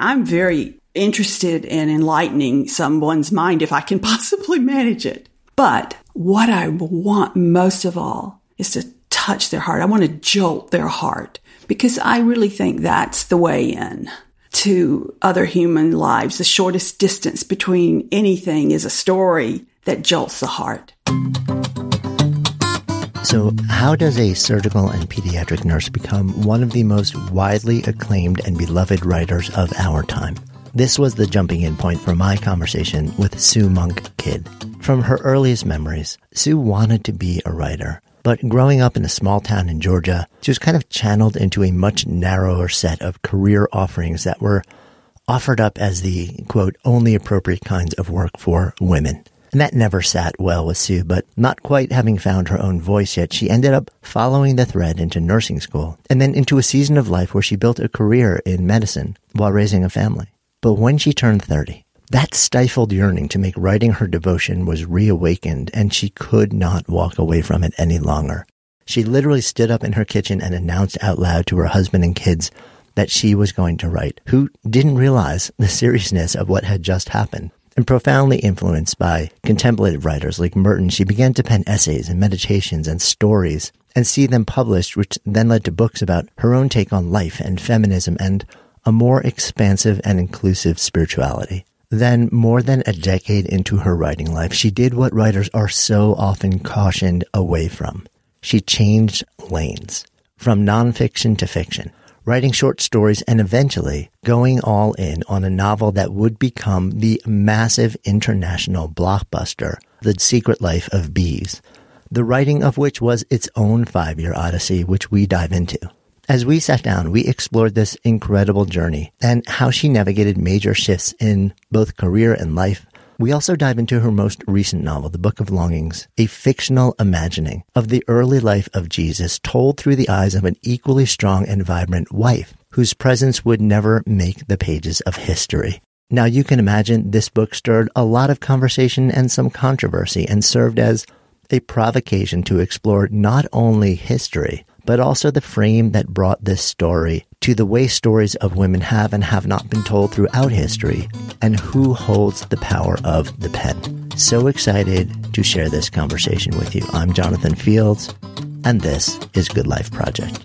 I'm very interested in enlightening someone's mind if I can possibly manage it. But what I want most of all is to touch their heart. I want to jolt their heart because I really think that's the way in to other human lives. The shortest distance between anything is a story that jolts the heart. So, how does a surgical and pediatric nurse become one of the most widely acclaimed and beloved writers of our time? This was the jumping in point for my conversation with Sue Monk Kidd. From her earliest memories, Sue wanted to be a writer, but growing up in a small town in Georgia, she was kind of channeled into a much narrower set of career offerings that were offered up as the quote, only appropriate kinds of work for women. And that never sat well with Sue, but not quite having found her own voice yet, she ended up following the thread into nursing school and then into a season of life where she built a career in medicine while raising a family. But when she turned 30, that stifled yearning to make writing her devotion was reawakened and she could not walk away from it any longer. She literally stood up in her kitchen and announced out loud to her husband and kids that she was going to write, who didn't realize the seriousness of what had just happened. And profoundly influenced by contemplative writers like Merton, she began to pen essays and meditations and stories and see them published, which then led to books about her own take on life and feminism and a more expansive and inclusive spirituality. Then, more than a decade into her writing life, she did what writers are so often cautioned away from. She changed lanes from nonfiction to fiction writing short stories, and eventually going all in on a novel that would become the massive international blockbuster, The Secret Life of Bees, the writing of which was its own five year odyssey, which we dive into. As we sat down, we explored this incredible journey and how she navigated major shifts in both career and life we also dive into her most recent novel, The Book of Longings, a fictional imagining of the early life of Jesus told through the eyes of an equally strong and vibrant wife whose presence would never make the pages of history. Now you can imagine this book stirred a lot of conversation and some controversy and served as a provocation to explore not only history, but also the frame that brought this story to the way stories of women have and have not been told throughout history, and who holds the power of the pen. So excited to share this conversation with you. I'm Jonathan Fields, and this is Good Life Project.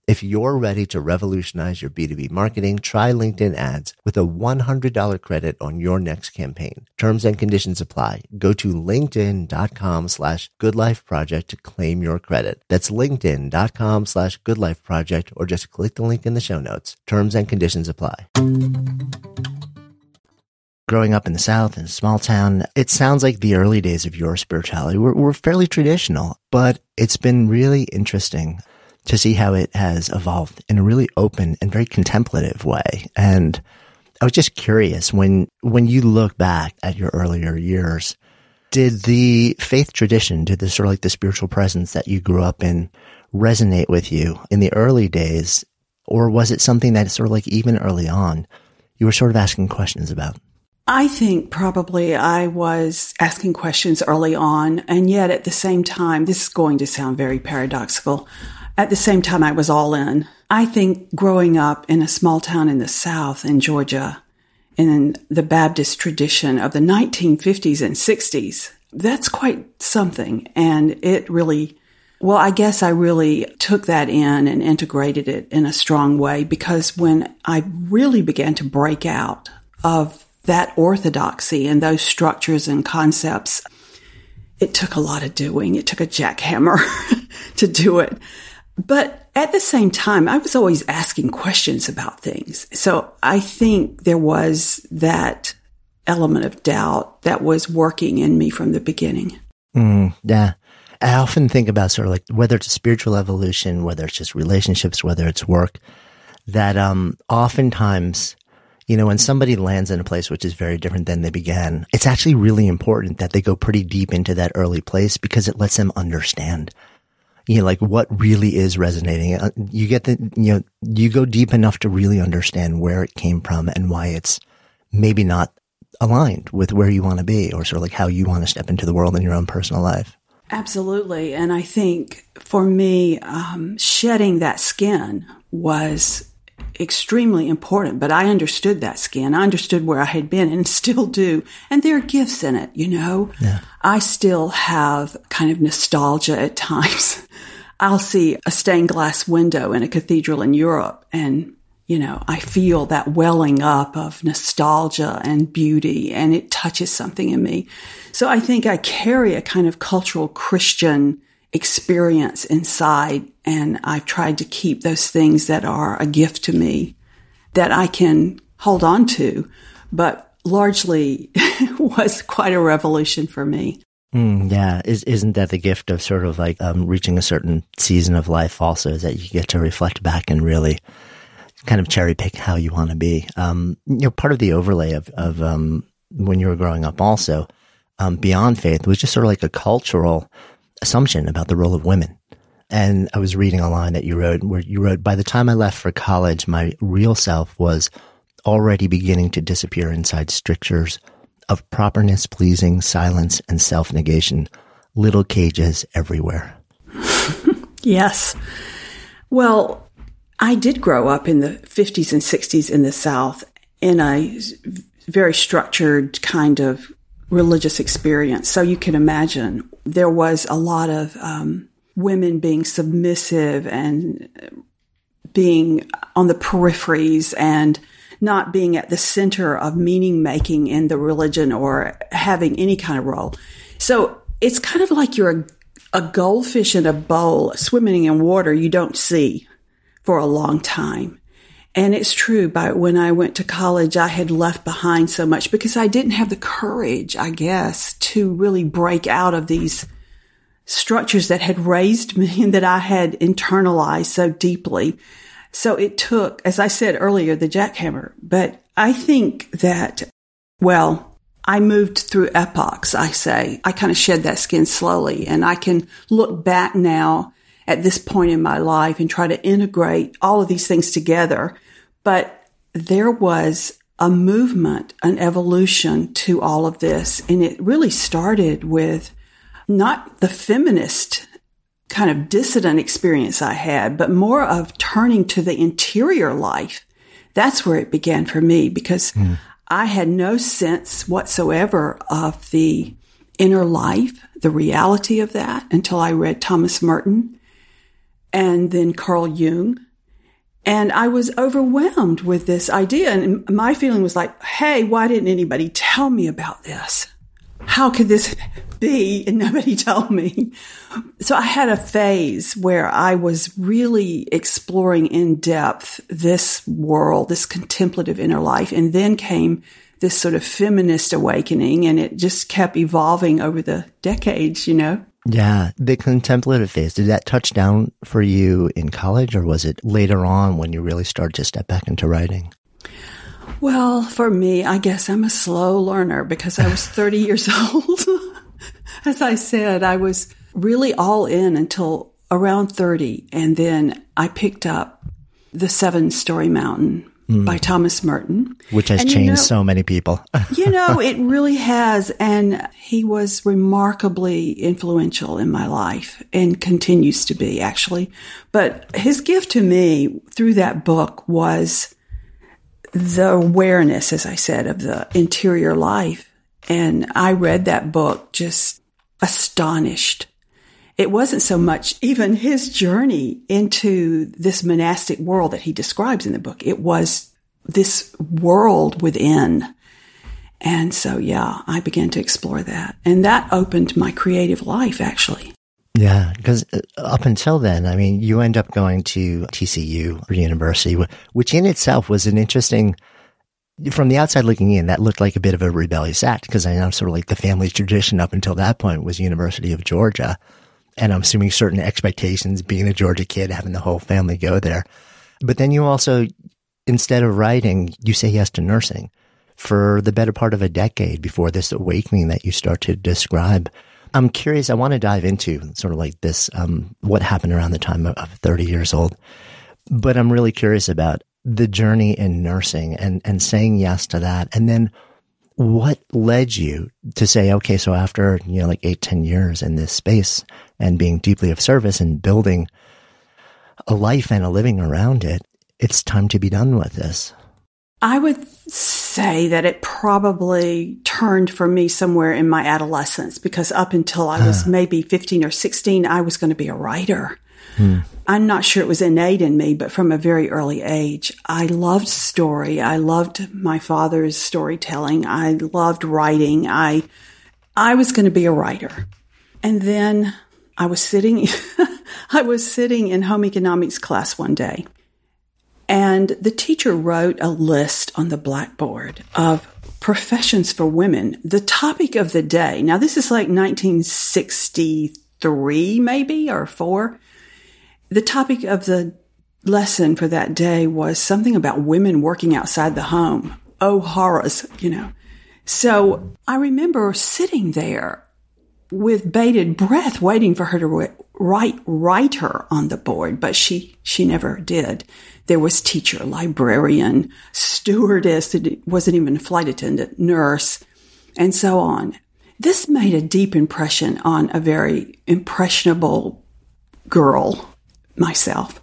If you're ready to revolutionize your B2B marketing, try LinkedIn ads with a $100 credit on your next campaign. Terms and conditions apply. Go to linkedin.com slash goodlifeproject to claim your credit. That's linkedin.com slash goodlifeproject or just click the link in the show notes. Terms and conditions apply. Growing up in the South in a small town, it sounds like the early days of your spirituality were, were fairly traditional, but it's been really interesting to see how it has evolved in a really open and very contemplative way. And I was just curious when, when you look back at your earlier years, did the faith tradition, did the sort of like the spiritual presence that you grew up in resonate with you in the early days? Or was it something that sort of like even early on, you were sort of asking questions about? I think probably I was asking questions early on. And yet at the same time, this is going to sound very paradoxical. At the same time, I was all in. I think growing up in a small town in the South in Georgia, in the Baptist tradition of the 1950s and 60s, that's quite something. And it really, well, I guess I really took that in and integrated it in a strong way because when I really began to break out of that orthodoxy and those structures and concepts, it took a lot of doing. It took a jackhammer to do it. But at the same time, I was always asking questions about things. So I think there was that element of doubt that was working in me from the beginning. Mm, yeah. I often think about sort of like whether it's a spiritual evolution, whether it's just relationships, whether it's work, that um, oftentimes, you know, when somebody lands in a place which is very different than they began, it's actually really important that they go pretty deep into that early place because it lets them understand you know, like what really is resonating. Uh, you get the, you know, you go deep enough to really understand where it came from and why it's maybe not aligned with where you want to be or sort of like how you want to step into the world in your own personal life. Absolutely. And I think for me, um, shedding that skin was extremely important, but I understood that skin. I understood where I had been and still do. And there are gifts in it, you know? Yeah. I still have kind of nostalgia at times. I'll see a stained glass window in a cathedral in Europe and you know, I feel that welling up of nostalgia and beauty and it touches something in me. So I think I carry a kind of cultural Christian experience inside. And I've tried to keep those things that are a gift to me that I can hold on to, but largely was quite a revolution for me. Mm, yeah, is isn't that the gift of sort of like um, reaching a certain season of life? Also, is that you get to reflect back and really kind of cherry pick how you want to be. Um, you know, part of the overlay of of um, when you were growing up, also um, beyond faith, was just sort of like a cultural assumption about the role of women. And I was reading a line that you wrote where you wrote, by the time I left for college, my real self was already beginning to disappear inside strictures of properness, pleasing, silence, and self negation, little cages everywhere. yes. Well, I did grow up in the 50s and 60s in the South in a very structured kind of religious experience. So you can imagine there was a lot of um, women being submissive and being on the peripheries and not being at the center of meaning making in the religion or having any kind of role. So it's kind of like you're a, a goldfish in a bowl swimming in water you don't see for a long time. And it's true, but when I went to college, I had left behind so much because I didn't have the courage, I guess, to really break out of these structures that had raised me and that I had internalized so deeply. So it took, as I said earlier, the jackhammer. But I think that, well, I moved through epochs, I say. I kind of shed that skin slowly and I can look back now at this point in my life and try to integrate all of these things together. But there was a movement, an evolution to all of this. And it really started with not the feminist kind of dissident experience I had, but more of turning to the interior life. That's where it began for me because mm. I had no sense whatsoever of the inner life, the reality of that until I read Thomas Merton and then Carl Jung. And I was overwhelmed with this idea. And my feeling was like, Hey, why didn't anybody tell me about this? How could this be? And nobody told me. So I had a phase where I was really exploring in depth this world, this contemplative inner life. And then came this sort of feminist awakening and it just kept evolving over the decades, you know? Yeah. The contemplative phase, did that touch down for you in college or was it later on when you really started to step back into writing? Well, for me, I guess I'm a slow learner because I was 30 years old. As I said, I was really all in until around 30. And then I picked up The Seven Story Mountain mm. by Thomas Merton. Which has and changed you know, so many people. you know, it really has. And he was remarkably influential in my life and continues to be actually. But his gift to me through that book was the awareness, as I said, of the interior life. And I read that book just astonished. It wasn't so much even his journey into this monastic world that he describes in the book. It was this world within. And so, yeah, I began to explore that. And that opened my creative life, actually. Yeah, because uh, up until then, I mean, you end up going to TCU university, which in itself was an interesting. From the outside looking in, that looked like a bit of a rebellious act because I know sort of like the family tradition up until that point was University of Georgia, and I'm assuming certain expectations, being a Georgia kid, having the whole family go there. But then you also, instead of writing, you say yes to nursing for the better part of a decade before this awakening that you start to describe. I'm curious. I want to dive into sort of like this, um, what happened around the time of, of 30 years old. But I'm really curious about the journey in nursing and, and saying yes to that. And then what led you to say, okay, so after, you know, like eight, 10 years in this space and being deeply of service and building a life and a living around it, it's time to be done with this? I would say that it probably turned for me somewhere in my adolescence because up until I was ah. maybe 15 or 16, I was going to be a writer. Hmm. I'm not sure it was innate in me, but from a very early age, I loved story. I loved my father's storytelling. I loved writing. I, I was going to be a writer. And then I was sitting, I was sitting in home economics class one day and the teacher wrote a list on the blackboard of professions for women. The topic of the day. Now, this is like 1963, maybe, or four. The topic of the lesson for that day was something about women working outside the home. Oh, horrors, you know. So I remember sitting there with bated breath, waiting for her to write, write her on the board, but she, she never did. There was teacher, librarian, stewardess, it wasn't even a flight attendant, nurse, and so on. This made a deep impression on a very impressionable girl, myself.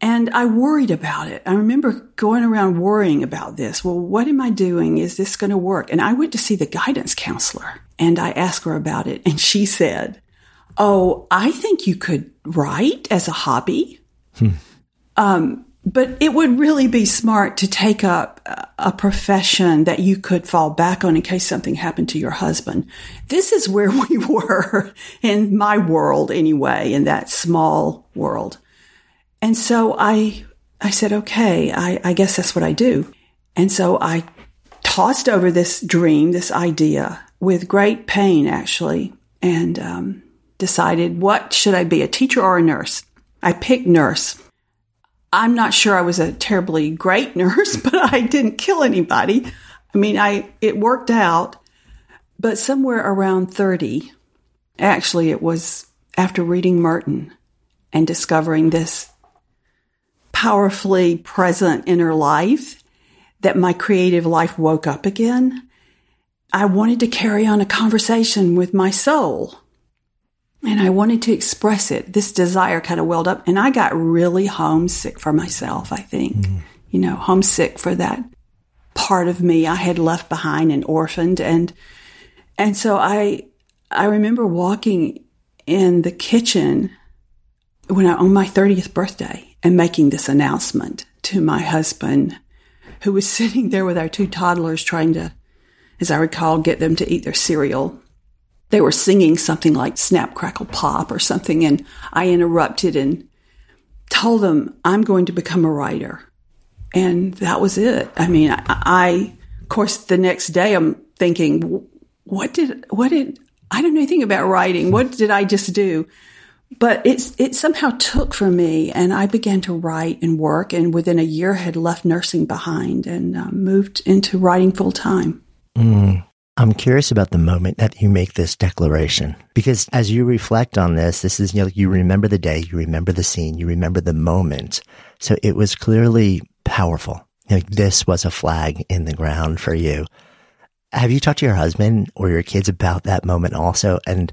And I worried about it. I remember going around worrying about this. Well, what am I doing? Is this going to work? And I went to see the guidance counselor and I asked her about it. And she said, Oh, I think you could write as a hobby. Hmm. Um, but it would really be smart to take up a profession that you could fall back on in case something happened to your husband. This is where we were in my world anyway, in that small world. And so I, I said, okay, I, I guess that's what I do. And so I tossed over this dream, this idea with great pain, actually, and um, decided what should I be, a teacher or a nurse? I picked nurse I'm not sure I was a terribly great nurse, but I didn't kill anybody. I mean, I it worked out. But somewhere around 30, actually it was after reading Merton and discovering this powerfully present inner life that my creative life woke up again. I wanted to carry on a conversation with my soul. And I wanted to express it. This desire kind of welled up and I got really homesick for myself, I think. Mm. You know, homesick for that part of me I had left behind and orphaned and and so I I remember walking in the kitchen when I on my 30th birthday and making this announcement to my husband who was sitting there with our two toddlers trying to as I recall get them to eat their cereal they were singing something like Snap Crackle Pop or something, and I interrupted and told them, I'm going to become a writer. And that was it. I mean, I, I of course, the next day I'm thinking, what did, what did, I don't know anything about writing. What did I just do? But it's, it somehow took for me and I began to write and work and within a year had left nursing behind and uh, moved into writing full time. Mm. I'm curious about the moment that you make this declaration because as you reflect on this, this is, you know, you remember the day, you remember the scene, you remember the moment. So it was clearly powerful. Know, this was a flag in the ground for you. Have you talked to your husband or your kids about that moment also and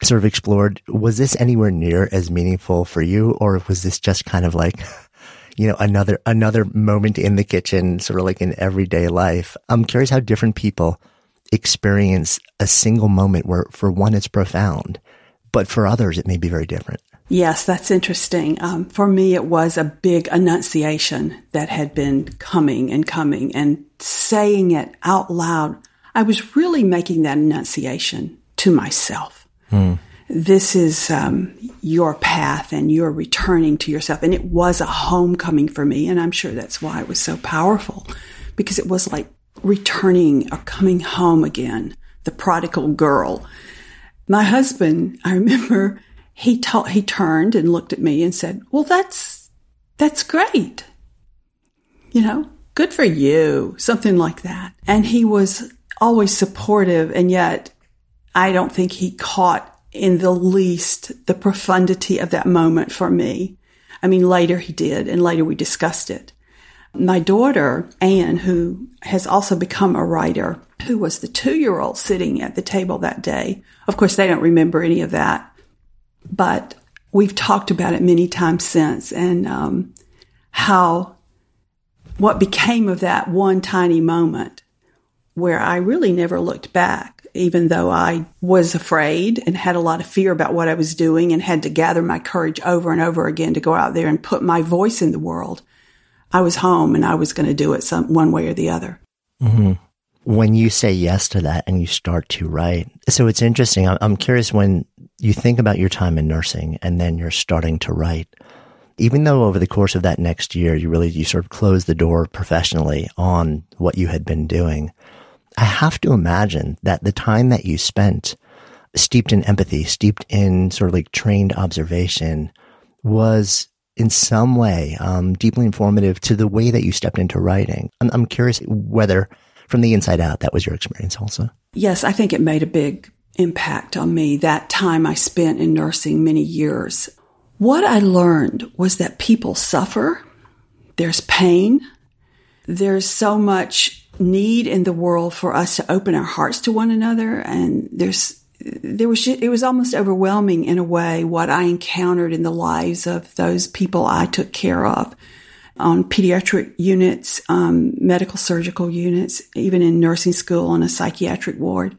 sort of explored, was this anywhere near as meaningful for you or was this just kind of like, you know, another, another moment in the kitchen, sort of like in everyday life? I'm curious how different people experience a single moment where for one it's profound, but for others it may be very different. Yes, that's interesting. Um, for me, it was a big annunciation that had been coming and coming and saying it out loud. I was really making that annunciation to myself. Hmm. This is um, your path and you're returning to yourself. And it was a homecoming for me. And I'm sure that's why it was so powerful because it was like returning or coming home again, the prodigal girl. My husband, I remember he ta- he turned and looked at me and said, "Well, that's that's great. You know, good for you." Something like that. And he was always supportive and yet I don't think he caught in the least the profundity of that moment for me. I mean, later he did, and later we discussed it. My daughter, Anne, who has also become a writer, who was the two year old sitting at the table that day. Of course, they don't remember any of that, but we've talked about it many times since and um, how what became of that one tiny moment where I really never looked back, even though I was afraid and had a lot of fear about what I was doing and had to gather my courage over and over again to go out there and put my voice in the world. I was home and I was going to do it some one way or the other. Mm-hmm. When you say yes to that and you start to write, so it's interesting. I'm curious when you think about your time in nursing and then you're starting to write. Even though over the course of that next year, you really, you sort of closed the door professionally on what you had been doing. I have to imagine that the time that you spent steeped in empathy, steeped in sort of like trained observation was in some way um, deeply informative to the way that you stepped into writing. I'm, I'm curious whether from the inside out that was your experience also. Yes, I think it made a big impact on me that time I spent in nursing many years. What I learned was that people suffer, there's pain, there's so much need in the world for us to open our hearts to one another, and there's there was it was almost overwhelming in a way what I encountered in the lives of those people I took care of on pediatric units, um, medical surgical units, even in nursing school on a psychiatric ward.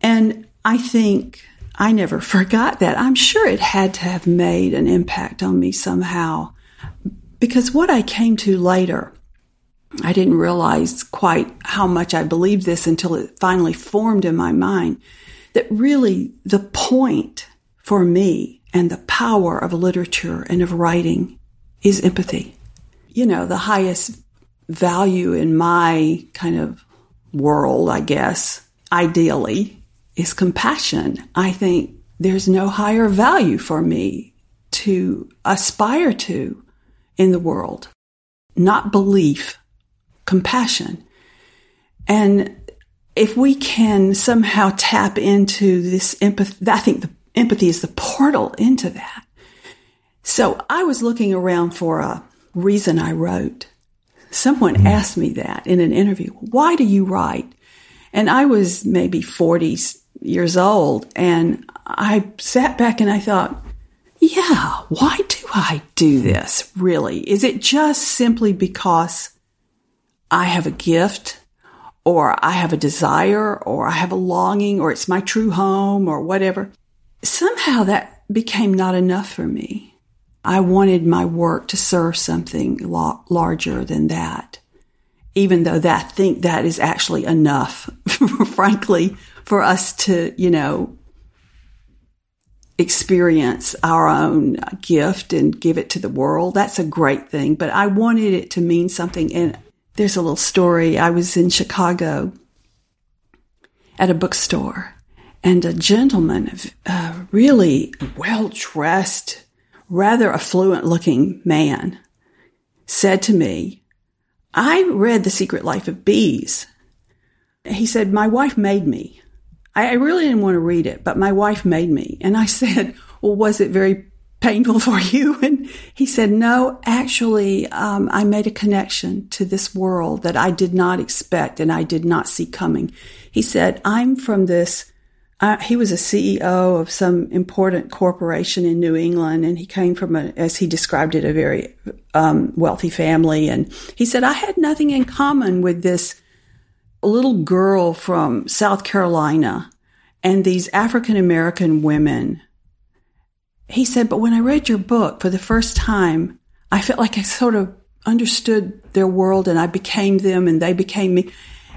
And I think I never forgot that. I'm sure it had to have made an impact on me somehow because what I came to later, I didn't realize quite how much I believed this until it finally formed in my mind that really the point for me and the power of literature and of writing is empathy. You know, the highest value in my kind of world, I guess, ideally, is compassion. I think there's no higher value for me to aspire to in the world. Not belief, compassion. And if we can somehow tap into this empathy, I think the empathy is the portal into that. So I was looking around for a reason I wrote. Someone mm-hmm. asked me that in an interview. Why do you write? And I was maybe 40 years old. And I sat back and I thought, yeah, why do I do this really? Is it just simply because I have a gift or I have a desire or I have a longing or it's my true home or whatever? Somehow that became not enough for me. I wanted my work to serve something larger than that even though that I think that is actually enough, frankly, for us to, you know, experience our own gift and give it to the world. That's a great thing. But I wanted it to mean something. And there's a little story. I was in Chicago at a bookstore and a gentleman, a really well dressed, rather affluent looking man said to me, I read The Secret Life of Bees. He said, My wife made me. I really didn't want to read it, but my wife made me. And I said, Well, was it very painful for you? And he said, No, actually, um, I made a connection to this world that I did not expect and I did not see coming. He said, I'm from this uh, he was a CEO of some important corporation in New England, and he came from a, as he described it, a very um, wealthy family. And he said, I had nothing in common with this little girl from South Carolina and these African American women. He said, but when I read your book for the first time, I felt like I sort of understood their world and I became them and they became me.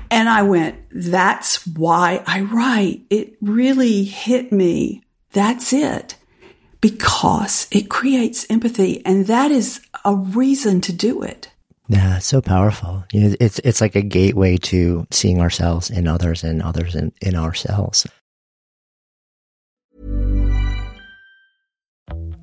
And I went, that's why I write. It really hit me. That's it. Because it creates empathy and that is a reason to do it. Yeah, so powerful. It's it's like a gateway to seeing ourselves in others and others in, in ourselves.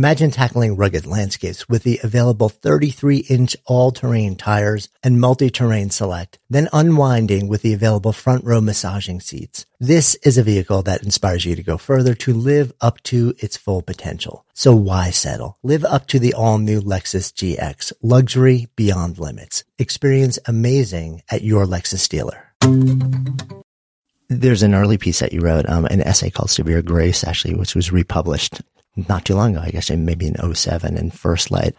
Imagine tackling rugged landscapes with the available 33 inch all terrain tires and multi-terrain select, then unwinding with the available front row massaging seats. This is a vehicle that inspires you to go further to live up to its full potential. So why settle? Live up to the all new Lexus GX, luxury beyond limits. Experience amazing at your Lexus dealer. There's an early piece that you wrote, um, an essay called Severe Grace, actually, which was republished not too long ago, I guess maybe in 07 in First Light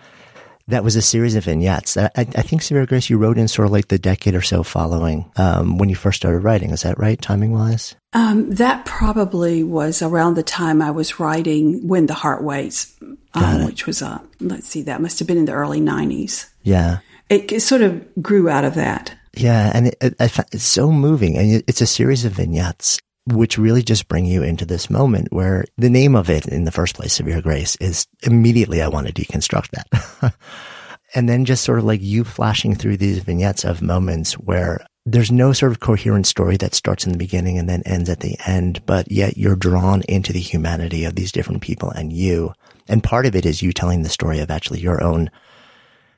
that was a series of vignettes. I, I think Severe Grace, you wrote in sort of like the decade or so following um, when you first started writing. Is that right, timing wise? Um, that probably was around the time I was writing When the Heart Waits, um, which was, uh, let's see, that must have been in the early 90s. Yeah. It, it sort of grew out of that. Yeah, and it, it, it's so moving, and it's a series of vignettes which really just bring you into this moment where the name of it in the first place, of your Grace, is immediately I want to deconstruct that. and then just sort of like you flashing through these vignettes of moments where there's no sort of coherent story that starts in the beginning and then ends at the end, but yet you're drawn into the humanity of these different people and you. And part of it is you telling the story of actually your own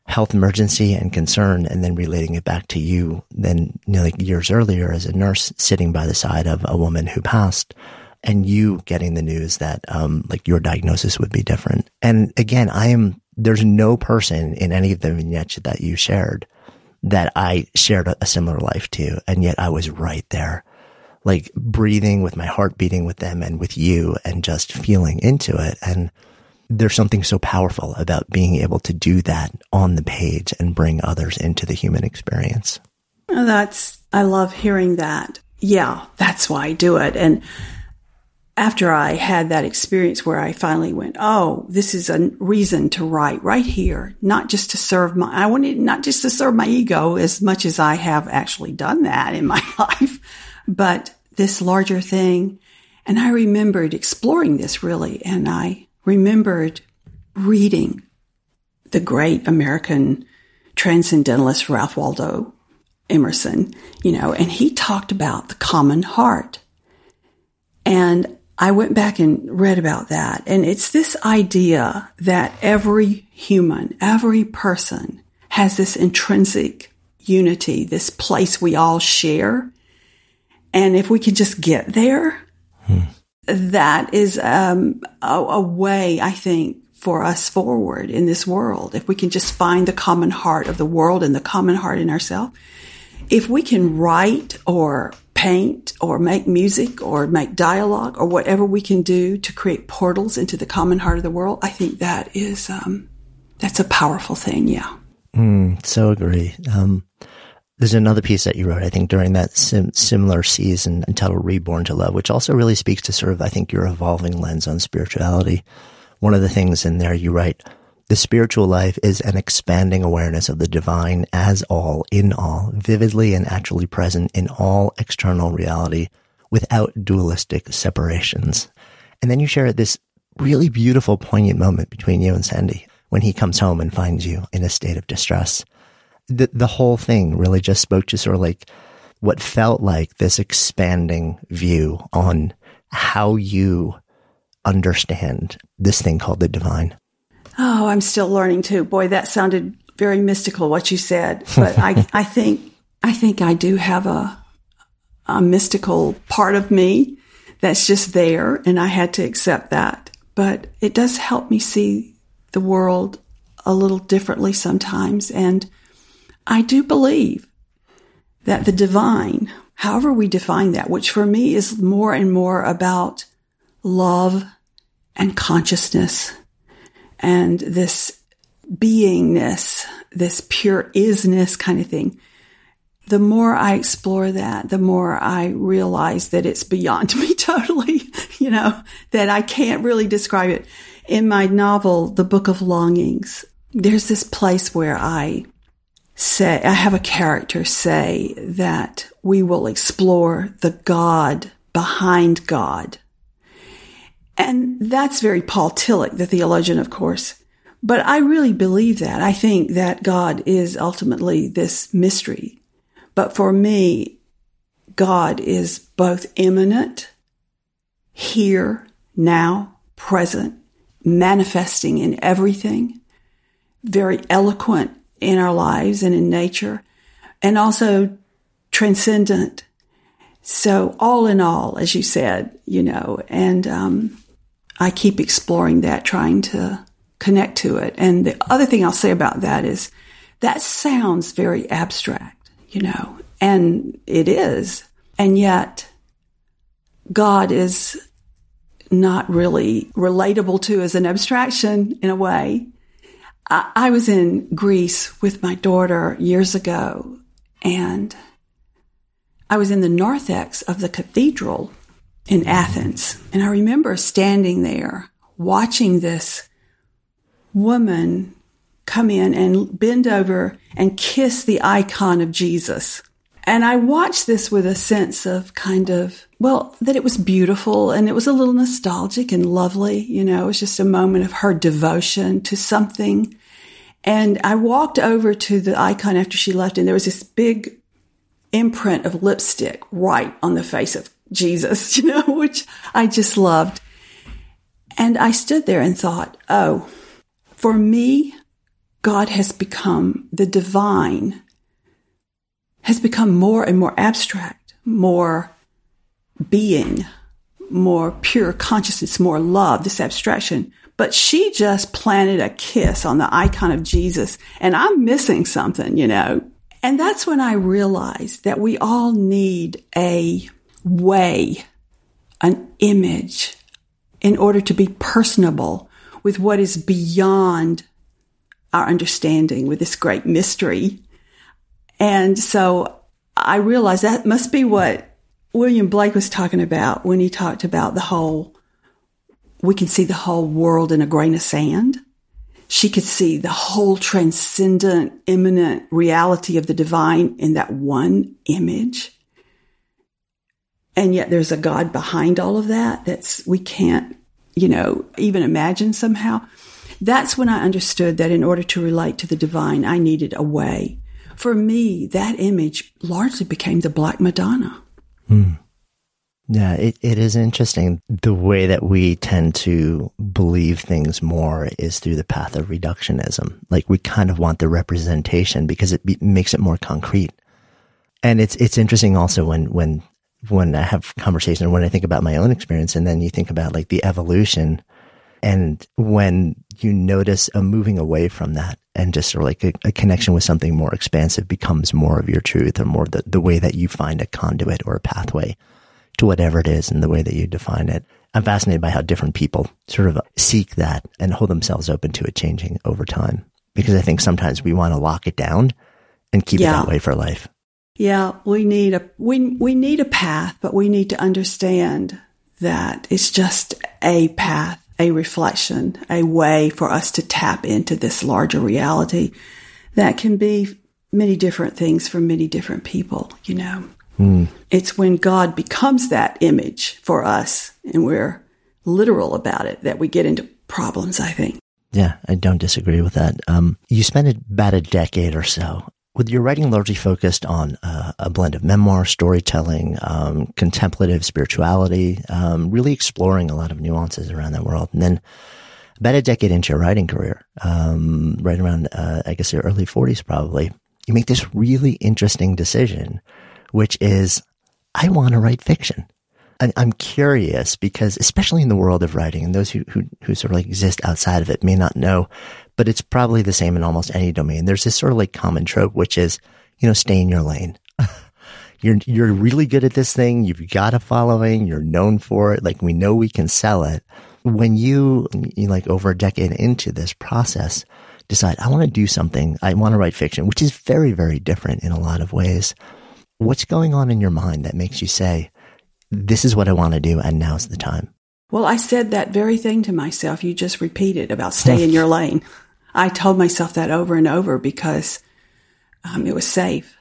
health emergency and concern and then relating it back to you then like years earlier as a nurse sitting by the side of a woman who passed and you getting the news that um like your diagnosis would be different. And again, I am there's no person in any of the vignettes that you shared that I shared a similar life to and yet I was right there like breathing with my heart beating with them and with you and just feeling into it and there's something so powerful about being able to do that on the page and bring others into the human experience. Oh, that's, I love hearing that. Yeah, that's why I do it. And after I had that experience where I finally went, Oh, this is a reason to write right here, not just to serve my, I wanted not just to serve my ego as much as I have actually done that in my life, but this larger thing. And I remembered exploring this really. And I remembered reading the great American transcendentalist Ralph Waldo Emerson, you know, and he talked about the common heart. And I went back and read about that. And it's this idea that every human, every person has this intrinsic unity, this place we all share. And if we could just get there, hmm that is um, a, a way, I think, for us forward in this world. If we can just find the common heart of the world and the common heart in ourselves, if we can write or paint or make music or make dialogue or whatever we can do to create portals into the common heart of the world, I think that is um, that's a powerful thing. Yeah. Mm, so agree. Um, there's another piece that you wrote, I think, during that sim- similar season entitled Reborn to Love, which also really speaks to sort of, I think, your evolving lens on spirituality. One of the things in there you write, the spiritual life is an expanding awareness of the divine as all, in all, vividly and actually present in all external reality without dualistic separations. And then you share this really beautiful, poignant moment between you and Sandy when he comes home and finds you in a state of distress the, the whole thing really just spoke to sort of like what felt like this expanding view on how you understand this thing called the divine. Oh, I'm still learning too. Boy, that sounded very mystical what you said, but I, I think, I think I do have a, a mystical part of me that's just there and I had to accept that. But it does help me see the world a little differently sometimes. And I do believe that the divine, however we define that, which for me is more and more about love and consciousness and this beingness, this pure isness kind of thing. The more I explore that, the more I realize that it's beyond me totally, you know, that I can't really describe it. In my novel, The Book of Longings, there's this place where I say, I have a character say that we will explore the God behind God. And that's very Paul Tillich, the theologian, of course. But I really believe that. I think that God is ultimately this mystery. But for me, God is both immanent, here, now, present, manifesting in everything, very eloquent in our lives and in nature, and also transcendent. So all in all, as you said, you know, and um, I keep exploring that, trying to connect to it. And the other thing I'll say about that is that sounds very abstract, you know, and it is. And yet God is not really relatable to as an abstraction in a way. I, was in Greece with my daughter years ago and I was in the narthex of the cathedral in Athens. And I remember standing there watching this woman come in and bend over and kiss the icon of Jesus. And I watched this with a sense of kind of, well, that it was beautiful and it was a little nostalgic and lovely. You know, it was just a moment of her devotion to something. And I walked over to the icon after she left and there was this big imprint of lipstick right on the face of Jesus, you know, which I just loved. And I stood there and thought, oh, for me, God has become the divine, has become more and more abstract, more being, more pure consciousness, more love, this abstraction. But she just planted a kiss on the icon of Jesus, and I'm missing something, you know. And that's when I realized that we all need a way, an image, in order to be personable with what is beyond our understanding, with this great mystery. And so I realized that must be what William Blake was talking about when he talked about the whole, we can see the whole world in a grain of sand. She could see the whole transcendent, immanent reality of the divine in that one image. And yet there's a God behind all of that that's, we can't, you know, even imagine somehow. That's when I understood that in order to relate to the divine, I needed a way. For me, that image largely became the Black Madonna. Hmm. Yeah, it, it is interesting. The way that we tend to believe things more is through the path of reductionism. Like we kind of want the representation because it be, makes it more concrete. And it's, it's interesting also when, when when I have conversation, when I think about my own experience, and then you think about like the evolution, and when you notice a moving away from that, and just sort of like a, a connection with something more expansive becomes more of your truth, or more the, the way that you find a conduit or a pathway to whatever it is, and the way that you define it. I'm fascinated by how different people sort of seek that and hold themselves open to it changing over time. Because I think sometimes we want to lock it down and keep yeah. it that way for life. Yeah, we need a we we need a path, but we need to understand that it's just a path, a reflection, a way for us to tap into this larger reality that can be many different things for many different people, you know. Mm. It's when God becomes that image for us and we're literal about it that we get into problems, I think. Yeah, I don't disagree with that. Um, you spent about a decade or so with your writing largely focused on uh, a blend of memoir, storytelling, um, contemplative spirituality, um, really exploring a lot of nuances around that world. And then about a decade into your writing career, um, right around, uh, I guess your early 40s probably, you make this really interesting decision, which is, I want to write fiction. I'm curious because, especially in the world of writing, and those who, who, who sort of like exist outside of it may not know, but it's probably the same in almost any domain. There's this sort of like common trope, which is, you know, stay in your lane. you're, you're really good at this thing. You've got a following. You're known for it. Like we know we can sell it. When you, you like over a decade into this process, decide, I want to do something. I want to write fiction, which is very, very different in a lot of ways. What's going on in your mind that makes you say, this is what I want to do, and now's the time. Well, I said that very thing to myself. You just repeated about stay in your lane. I told myself that over and over because um, it was safe.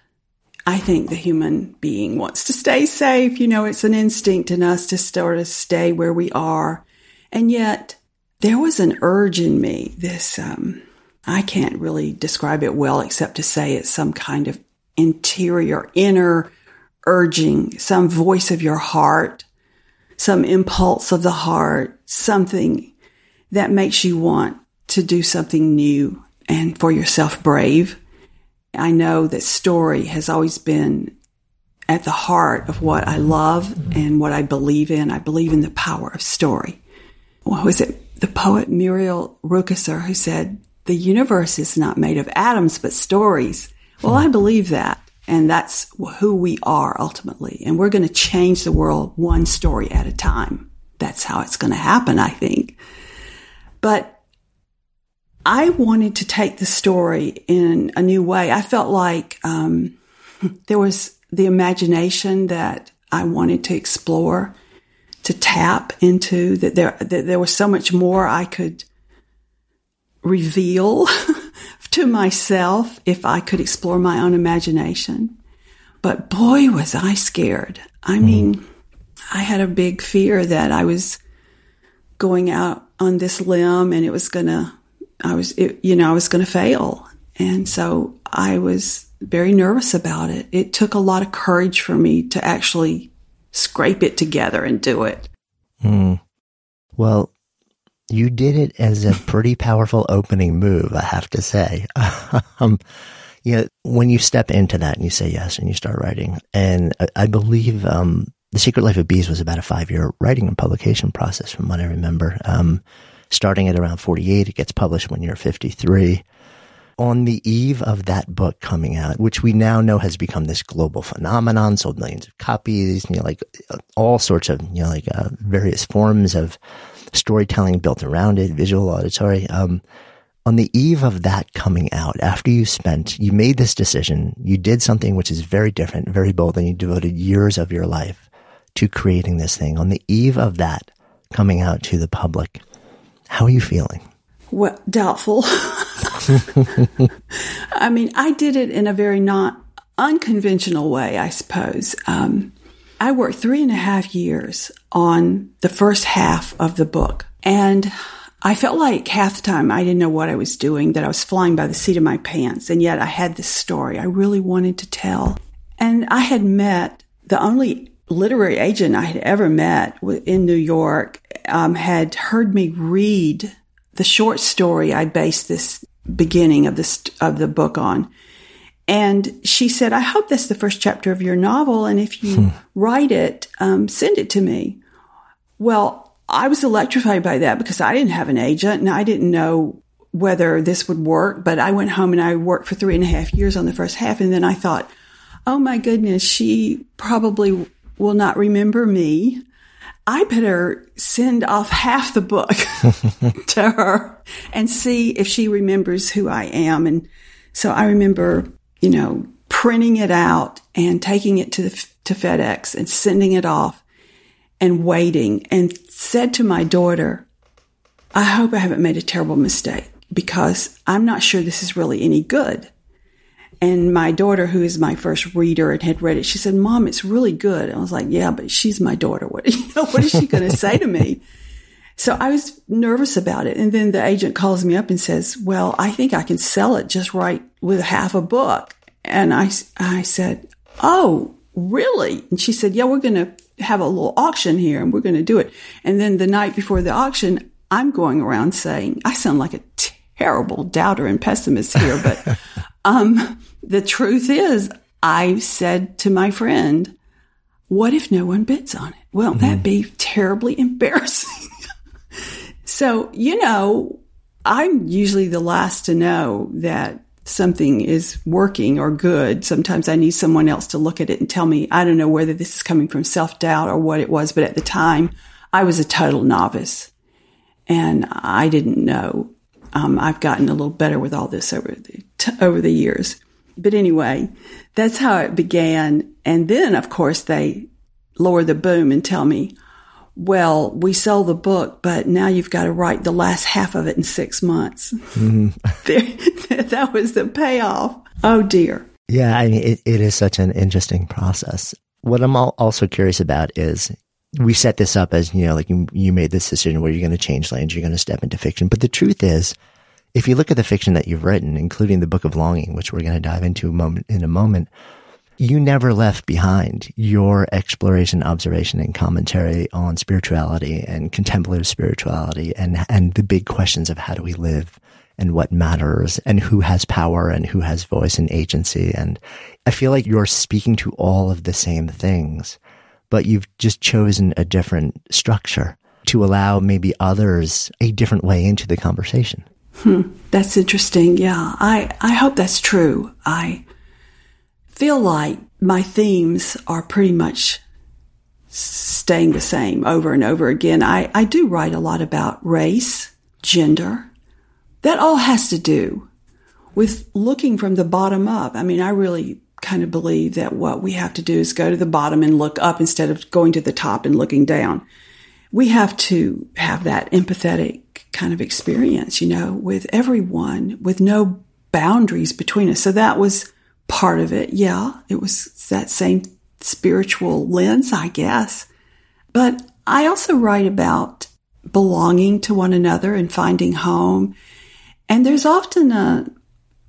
I think the human being wants to stay safe. You know, it's an instinct in us to sort of stay where we are. And yet, there was an urge in me, this, um, I can't really describe it well except to say it's some kind of interior, inner urging, some voice of your heart, some impulse of the heart, something that makes you want to do something new and for yourself brave. I know that story has always been at the heart of what I love and what I believe in. I believe in the power of story. What was it? The poet Muriel Rukeyser who said, the universe is not made of atoms, but stories. Well, I believe that. And that's who we are ultimately. And we're going to change the world one story at a time. That's how it's going to happen, I think. But I wanted to take the story in a new way. I felt like um, there was the imagination that I wanted to explore, to tap into. That there that there was so much more I could reveal to myself if I could explore my own imagination. But boy, was I scared. I mean, I had a big fear that I was going out on this limb and it was going to I was, it, you know, I was going to fail. And so I was very nervous about it. It took a lot of courage for me to actually scrape it together and do it. Mm. Well, you did it as a pretty powerful opening move, I have to say. um, when you step into that and you say yes and you start writing, and I, I believe um, The Secret Life of Bees was about a five year writing and publication process from what I remember. Um, starting at around 48. It gets published when you're 53. On the eve of that book coming out, which we now know has become this global phenomenon, sold millions of copies, you know, like all sorts of, you know, like uh, various forms of storytelling built around it, visual, auditory. Um, on the eve of that coming out, after you spent, you made this decision, you did something which is very different, very bold, and you devoted years of your life to creating this thing. On the eve of that coming out to the public, how are you feeling? Well, doubtful. I mean, I did it in a very not unconventional way, I suppose. Um, I worked three and a half years on the first half of the book. And I felt like half the time I didn't know what I was doing, that I was flying by the seat of my pants. And yet I had this story I really wanted to tell. And I had met the only literary agent I had ever met in New York um, had heard me read the short story I based this beginning of this of the book on. And she said, I hope that's the first chapter of your novel. And if you hmm. write it, um, send it to me. Well, I was electrified by that because I didn't have an agent and I didn't know whether this would work. But I went home and I worked for three and a half years on the first half. And then I thought, oh my goodness, she probably will not remember me. I better send off half the book to her and see if she remembers who I am. And so I remember, you know, printing it out and taking it to to FedEx and sending it off and waiting and said to my daughter, I hope I haven't made a terrible mistake because I'm not sure this is really any good. And my daughter, who is my first reader and had read it, she said, Mom, it's really good. And I was like, Yeah, but she's my daughter. What, you know, what is she going to say to me? So I was nervous about it. And then the agent calls me up and says, Well, I think I can sell it just right with half a book. And I, I said, Oh, really? And she said, Yeah, we're going to have a little auction here and we're going to do it. And then the night before the auction, I'm going around saying, I sound like a terrible doubter and pessimist here, but um, the truth is, I said to my friend, what if no one bids on it? Well, mm-hmm. that'd be terribly embarrassing. So, you know, I'm usually the last to know that something is working or good. Sometimes I need someone else to look at it and tell me, I don't know whether this is coming from self doubt or what it was, but at the time I was a total novice and I didn't know. Um, I've gotten a little better with all this over the, t- over the years. But anyway, that's how it began. And then, of course, they lower the boom and tell me, well, we sell the book, but now you've got to write the last half of it in six months. Mm-hmm. that was the payoff. Oh dear. Yeah, I mean, it, it is such an interesting process. What I'm also curious about is we set this up as, you know, like you, you made this decision where you're going to change lanes, you're going to step into fiction. But the truth is, if you look at the fiction that you've written, including the Book of Longing, which we're going to dive into a moment in a moment, you never left behind your exploration, observation, and commentary on spirituality and contemplative spirituality and, and the big questions of how do we live and what matters and who has power and who has voice and agency. And I feel like you're speaking to all of the same things, but you've just chosen a different structure to allow maybe others a different way into the conversation. Hmm, that's interesting. Yeah, I, I hope that's true. I feel like my themes are pretty much staying the same over and over again. I, I do write a lot about race, gender. That all has to do with looking from the bottom up. I mean, I really kind of believe that what we have to do is go to the bottom and look up instead of going to the top and looking down. We have to have that empathetic kind of experience, you know, with everyone, with no boundaries between us. So that was part of it. Yeah, it was that same spiritual lens, I guess. But I also write about belonging to one another and finding home. And there's often a,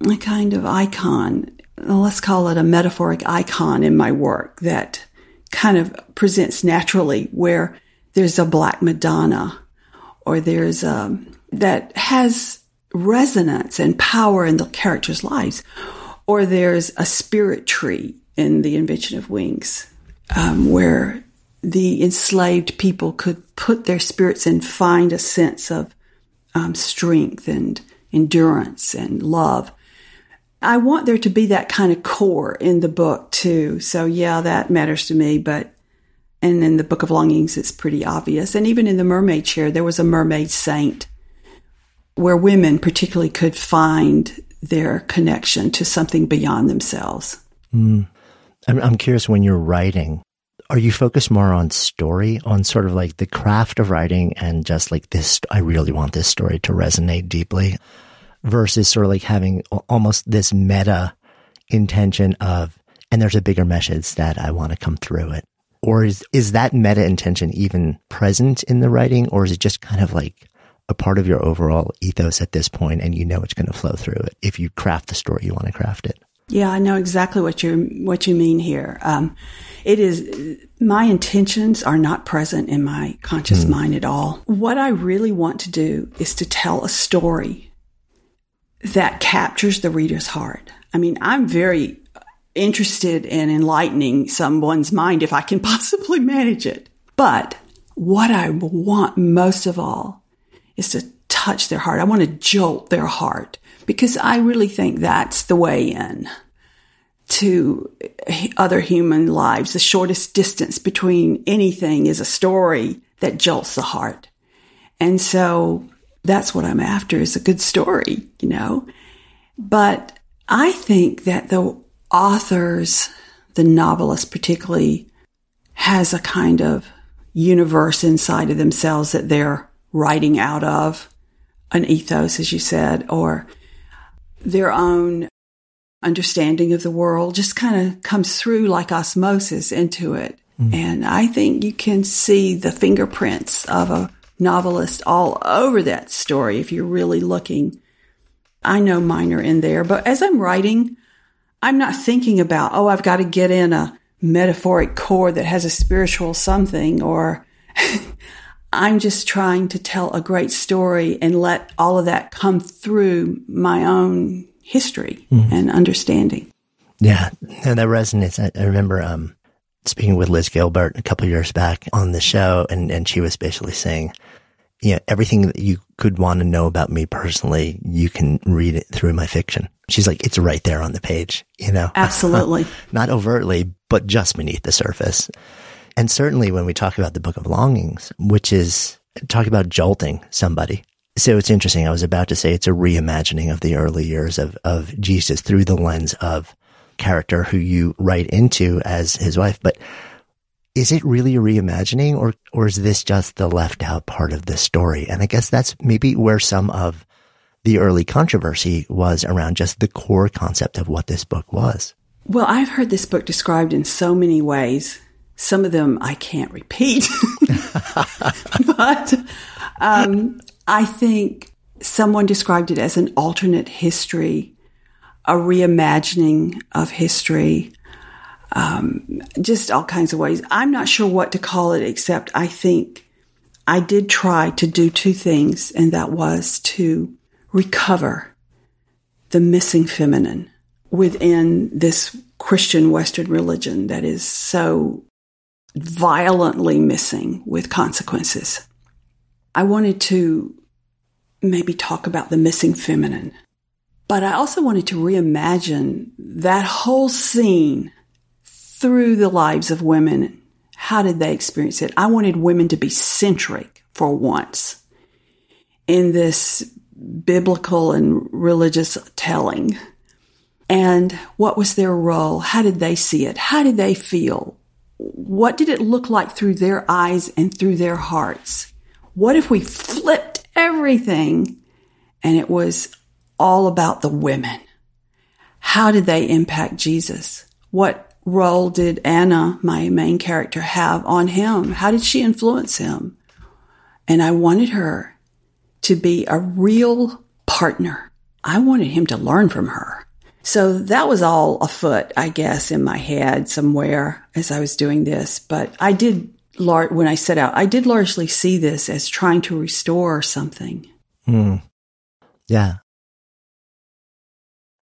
a kind of icon, let's call it a metaphoric icon in my work that kind of presents naturally where there's a black Madonna or there's a, that has resonance and power in the characters' lives or there's a spirit tree in the invention of wings, um, where the enslaved people could put their spirits and find a sense of um, strength and endurance and love. I want there to be that kind of core in the book too. So yeah, that matters to me. But and in the Book of Longings, it's pretty obvious. And even in the Mermaid Chair, there was a mermaid saint where women particularly could find their connection to something beyond themselves. Mm. I'm, I'm curious when you're writing, are you focused more on story, on sort of like the craft of writing and just like this, I really want this story to resonate deeply versus sort of like having almost this meta intention of, and there's a bigger message that I want to come through it? Or is, is that meta intention even present in the writing or is it just kind of like a part of your overall ethos at this point and you know it's going to flow through it if you craft the story you want to craft it. Yeah, I know exactly what you what you mean here. Um, it is my intentions are not present in my conscious mm. mind at all. What I really want to do is to tell a story that captures the reader's heart. I mean, I'm very interested in enlightening someone's mind if I can possibly manage it. But what I want most of all is to touch their heart. I want to jolt their heart because I really think that's the way in to other human lives. The shortest distance between anything is a story that jolts the heart. And so that's what I'm after is a good story, you know. But I think that the authors, the novelist particularly, has a kind of universe inside of themselves that they're writing out of an ethos, as you said, or their own understanding of the world just kind of comes through like osmosis into it. Mm. And I think you can see the fingerprints of a novelist all over that story if you're really looking. I know mine are in there, but as I'm writing, I'm not thinking about, oh, I've got to get in a metaphoric core that has a spiritual something or I'm just trying to tell a great story and let all of that come through my own history mm-hmm. and understanding. Yeah, and that resonates. I, I remember um, speaking with Liz Gilbert a couple years back on the show, and, and she was basically saying, you know, everything that you could want to know about me personally, you can read it through my fiction. She's like, it's right there on the page, you know? Absolutely. Not overtly, but just beneath the surface. And certainly when we talk about the book of longings, which is talk about jolting somebody. So it's interesting. I was about to say it's a reimagining of the early years of, of Jesus through the lens of character who you write into as his wife. But is it really a reimagining or, or is this just the left out part of the story? And I guess that's maybe where some of the early controversy was around just the core concept of what this book was. Well, I've heard this book described in so many ways Some of them I can't repeat, but um, I think someone described it as an alternate history, a reimagining of history, um, just all kinds of ways. I'm not sure what to call it, except I think I did try to do two things, and that was to recover the missing feminine within this Christian Western religion that is so violently missing with consequences. I wanted to maybe talk about the missing feminine, but I also wanted to reimagine that whole scene through the lives of women. How did they experience it? I wanted women to be centric for once in this biblical and religious telling. And what was their role? How did they see it? How did they feel? What did it look like through their eyes and through their hearts? What if we flipped everything and it was all about the women? How did they impact Jesus? What role did Anna, my main character, have on him? How did she influence him? And I wanted her to be a real partner. I wanted him to learn from her. So that was all afoot, I guess, in my head somewhere as I was doing this. But I did, when I set out, I did largely see this as trying to restore something. Mm. Yeah.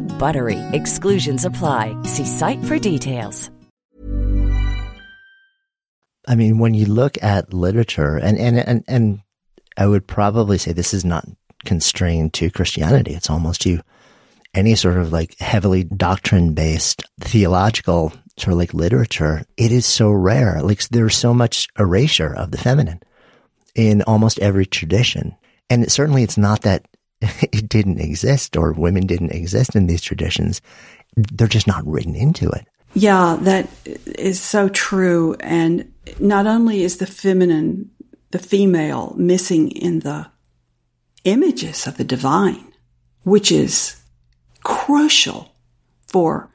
BUTTERY. Exclusions apply. See site for details. I mean, when you look at literature, and, and, and, and I would probably say this is not constrained to Christianity. It's almost to any sort of like heavily doctrine based theological sort of like literature. It is so rare. Like there's so much erasure of the feminine in almost every tradition. And certainly it's not that it didn't exist or women didn't exist in these traditions. They're just not written into it. Yeah, that is so true. And not only is the feminine, the female, missing in the images of the divine, which is crucial for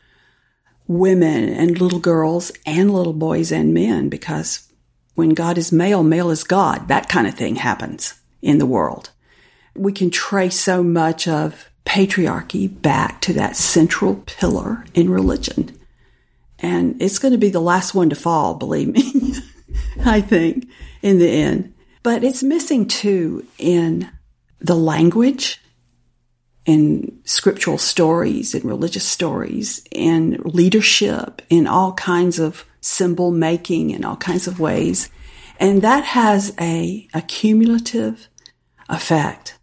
women and little girls and little boys and men, because when God is male, male is God. That kind of thing happens in the world. We can trace so much of patriarchy back to that central pillar in religion and it's going to be the last one to fall, believe me, I think, in the end. But it's missing too in the language, in scriptural stories, in religious stories, in leadership, in all kinds of symbol making, in all kinds of ways. And that has a, a cumulative effect,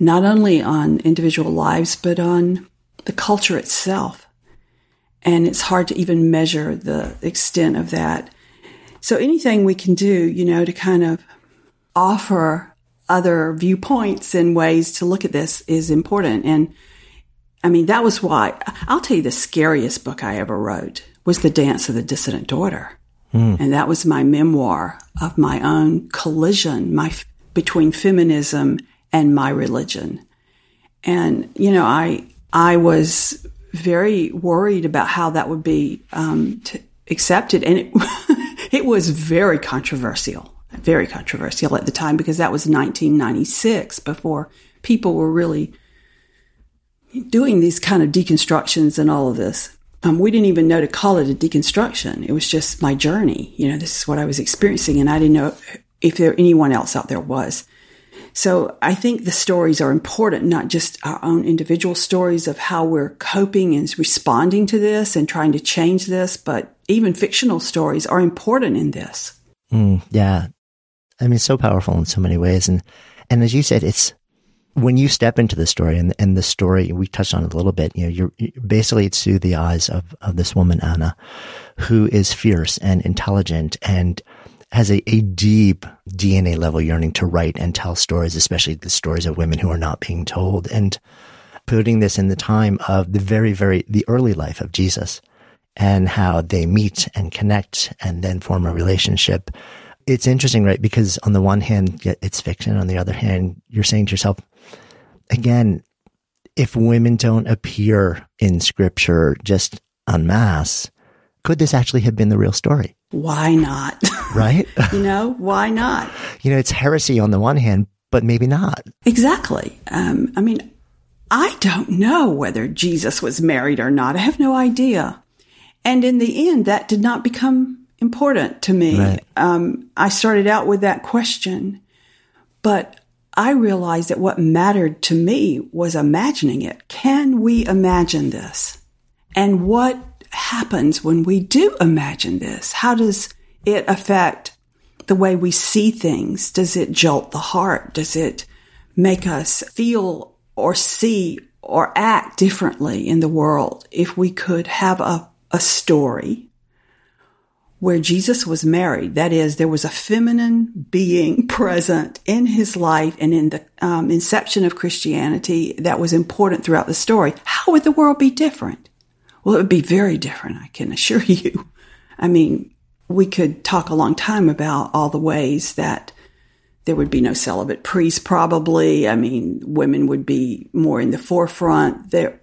not only on individual lives, but on the culture itself and it's hard to even measure the extent of that. So anything we can do, you know, to kind of offer other viewpoints and ways to look at this is important. And I mean, that was why I'll tell you the scariest book I ever wrote was The Dance of the Dissident Daughter. Mm. And that was my memoir of my own collision my, between feminism and my religion. And, you know, I, I was very worried about how that would be um, t- accepted. And it, it was very controversial, very controversial at the time because that was 1996 before people were really doing these kind of deconstructions and all of this. Um, we didn't even know to call it a deconstruction. It was just my journey. You know, this is what I was experiencing, and I didn't know if there anyone else out there was. So I think the stories are important, not just our own individual stories of how we're coping and responding to this and trying to change this, but even fictional stories are important in this. Mm, yeah. I mean, so powerful in so many ways. And, and as you said, it's when you step into the story and, and the story, we touched on it a little bit, you know, you're, you're basically it's through the eyes of, of this woman, Anna, who is fierce and intelligent and has a, a deep DNA level yearning to write and tell stories, especially the stories of women who are not being told and putting this in the time of the very, very, the early life of Jesus and how they meet and connect and then form a relationship. It's interesting, right? Because on the one hand, it's fiction. On the other hand, you're saying to yourself, again, if women don't appear in scripture just en masse, could this actually have been the real story? Why not? Right? you know, why not? You know, it's heresy on the one hand, but maybe not. Exactly. Um, I mean, I don't know whether Jesus was married or not. I have no idea. And in the end, that did not become important to me. Right. Um, I started out with that question, but I realized that what mattered to me was imagining it. Can we imagine this? And what happens when we do imagine this? How does it affect the way we see things? Does it jolt the heart? Does it make us feel or see or act differently in the world if we could have a, a story where Jesus was married. That is, there was a feminine being present in his life and in the um, inception of Christianity that was important throughout the story. How would the world be different? Well, it would be very different, I can assure you. I mean, we could talk a long time about all the ways that there would be no celibate priests, probably. I mean, women would be more in the forefront. There,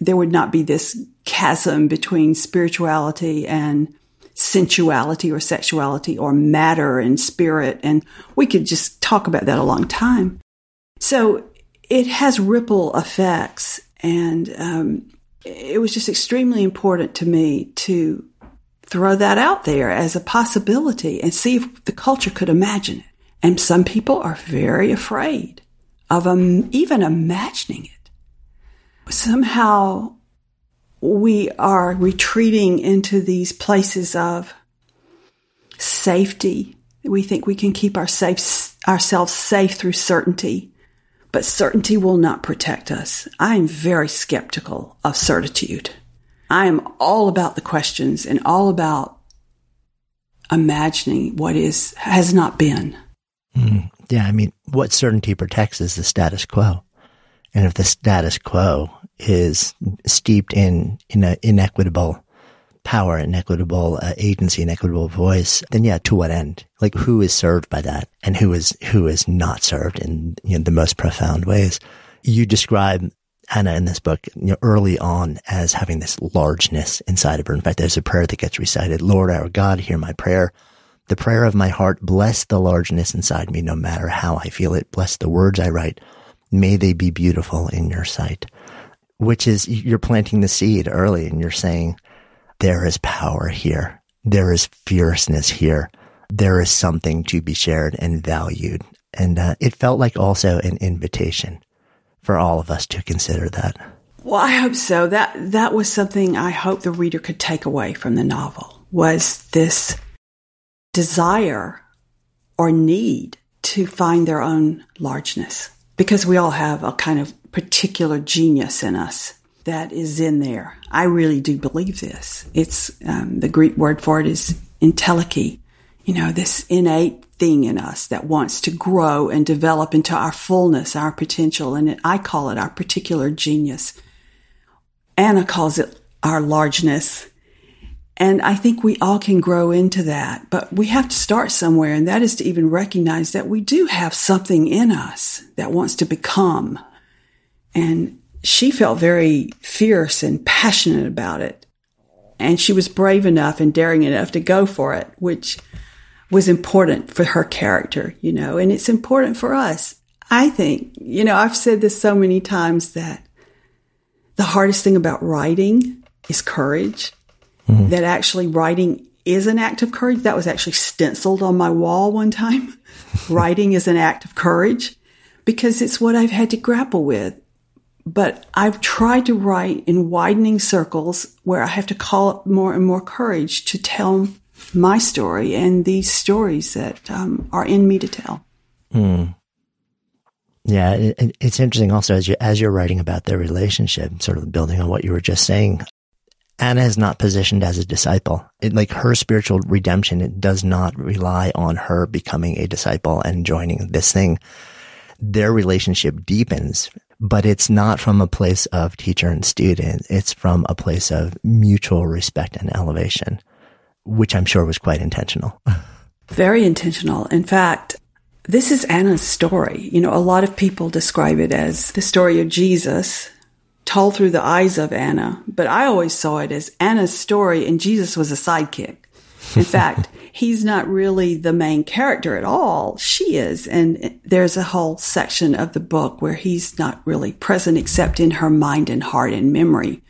there would not be this chasm between spirituality and sensuality or sexuality or matter and spirit. And we could just talk about that a long time. So it has ripple effects. And um, it was just extremely important to me to throw that out there as a possibility and see if the culture could imagine it. And some people are very afraid of um, even imagining it. Somehow we are retreating into these places of safety. We think we can keep our safe, ourselves safe through certainty, but certainty will not protect us. I am very skeptical of certitude. I am all about the questions and all about imagining what is has not been. Mm, yeah, I mean, what certainty protects is the status quo. And if the status quo is steeped in, in an inequitable power, inequitable uh, agency, inequitable voice, then yeah, to what end? Like who is served by that and who is, who is not served in you know, the most profound ways? You describe Anna in this book, you know, early on as having this largeness inside of her. In fact, there's a prayer that gets recited. Lord, our God, hear my prayer. The prayer of my heart, bless the largeness inside me, no matter how I feel it. Bless the words I write. May they be beautiful in your sight which is you're planting the seed early and you're saying, there is power here. There is fierceness here. There is something to be shared and valued. And uh, it felt like also an invitation for all of us to consider that. Well, I hope so. That that was something I hope the reader could take away from the novel was this desire or need to find their own largeness because we all have a kind of particular genius in us that is in there. I really do believe this. It's um, the Greek word for it is entelechy. You know, this innate thing in us that wants to grow and develop into our fullness, our potential. And I call it our particular genius. Anna calls it our largeness. And I think we all can grow into that, but we have to start somewhere. And that is to even recognize that we do have something in us that wants to become. And she felt very fierce and passionate about it. And she was brave enough and daring enough to go for it, which was important for her character, you know, and it's important for us. I think, you know, I've said this so many times that the hardest thing about writing is courage. Mm-hmm. That actually writing is an act of courage. That was actually stenciled on my wall one time. writing is an act of courage because it's what I've had to grapple with. But I've tried to write in widening circles where I have to call up more and more courage to tell my story and these stories that um, are in me to tell. Mm. Yeah, it, it's interesting also as you as you're writing about their relationship, sort of building on what you were just saying. Anna is not positioned as a disciple. It, like her spiritual redemption, it does not rely on her becoming a disciple and joining this thing. Their relationship deepens, but it's not from a place of teacher and student. It's from a place of mutual respect and elevation which I'm sure was quite intentional. Very intentional. In fact, this is Anna's story. You know, a lot of people describe it as the story of Jesus told through the eyes of Anna, but I always saw it as Anna's story and Jesus was a sidekick. In fact, he's not really the main character at all. She is. And there's a whole section of the book where he's not really present except in her mind and heart and memory.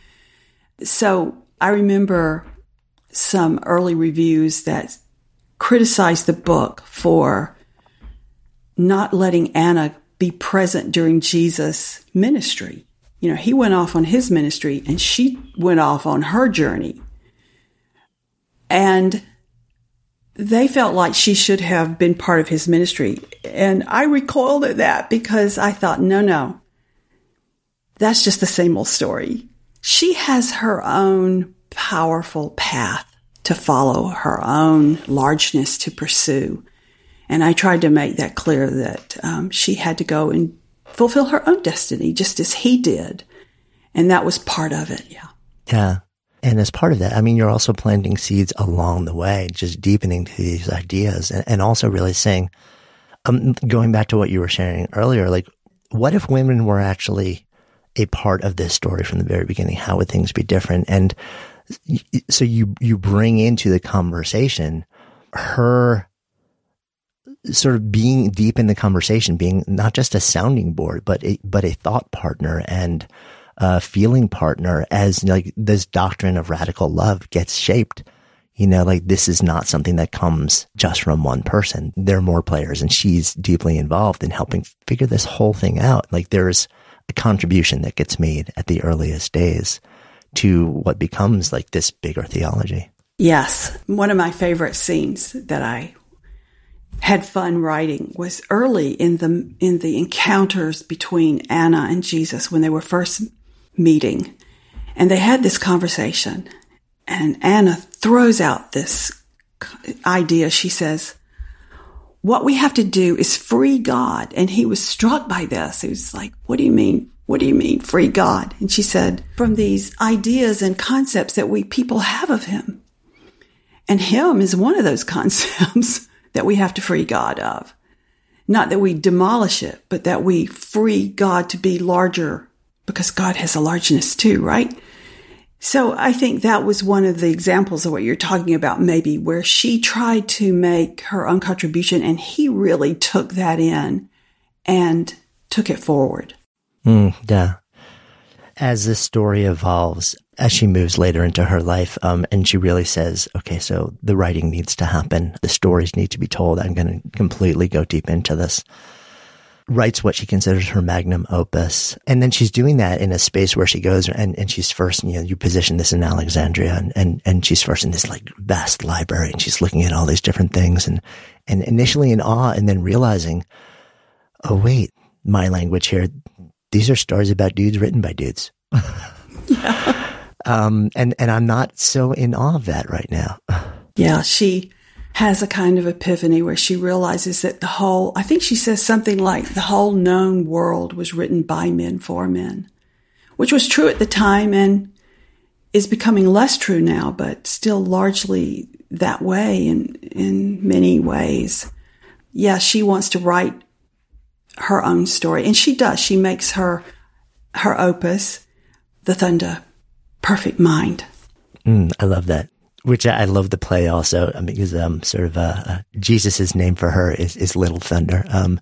So I remember some early reviews that criticized the book for not letting Anna be present during Jesus' ministry. You know, he went off on his ministry and she went off on her journey. And they felt like she should have been part of his ministry. And I recoiled at that because I thought, no, no, that's just the same old story. She has her own powerful path to follow, her own largeness to pursue. And I tried to make that clear that um, she had to go and fulfill her own destiny just as he did. And that was part of it. Yeah. Yeah. And as part of that, I mean, you're also planting seeds along the way, just deepening to these ideas and, and also really saying, um, going back to what you were sharing earlier, like, what if women were actually a part of this story from the very beginning? How would things be different? And so you you bring into the conversation her sort of being deep in the conversation, being not just a sounding board, but a, but a thought partner and a feeling partner as like this doctrine of radical love gets shaped. You know, like this is not something that comes just from one person. There are more players and she's deeply involved in helping figure this whole thing out. Like there's a contribution that gets made at the earliest days to what becomes like this bigger theology. Yes. One of my favorite scenes that I had fun writing was early in the in the encounters between Anna and Jesus when they were first meeting. And they had this conversation and Anna throws out this idea. She says, what we have to do is free God. And he was struck by this. He was like, what do you mean what do you mean, free God? And she said, from these ideas and concepts that we people have of him. And him is one of those concepts that we have to free God of. Not that we demolish it, but that we free God to be larger because God has a largeness too, right? So I think that was one of the examples of what you're talking about, maybe where she tried to make her own contribution and he really took that in and took it forward. Mm, yeah. As this story evolves, as she moves later into her life, um, and she really says, okay, so the writing needs to happen. The stories need to be told. I'm going to completely go deep into this. Writes what she considers her magnum opus. And then she's doing that in a space where she goes and, and she's first, you know, you position this in Alexandria and, and, and she's first in this like vast library and she's looking at all these different things and, and initially in awe and then realizing, oh, wait, my language here, these are stories about dudes written by dudes. yeah. Um, and, and I'm not so in awe of that right now. yeah. She has a kind of epiphany where she realizes that the whole, I think she says something like the whole known world was written by men for men, which was true at the time and is becoming less true now, but still largely that way in, in many ways. Yeah, she wants to write her own story and she does. She makes her, her opus, The Thunder Perfect Mind. Mm, I love that which I love the play also because um, sort of uh, uh, Jesus's name for her is, is Little Thunder. Um,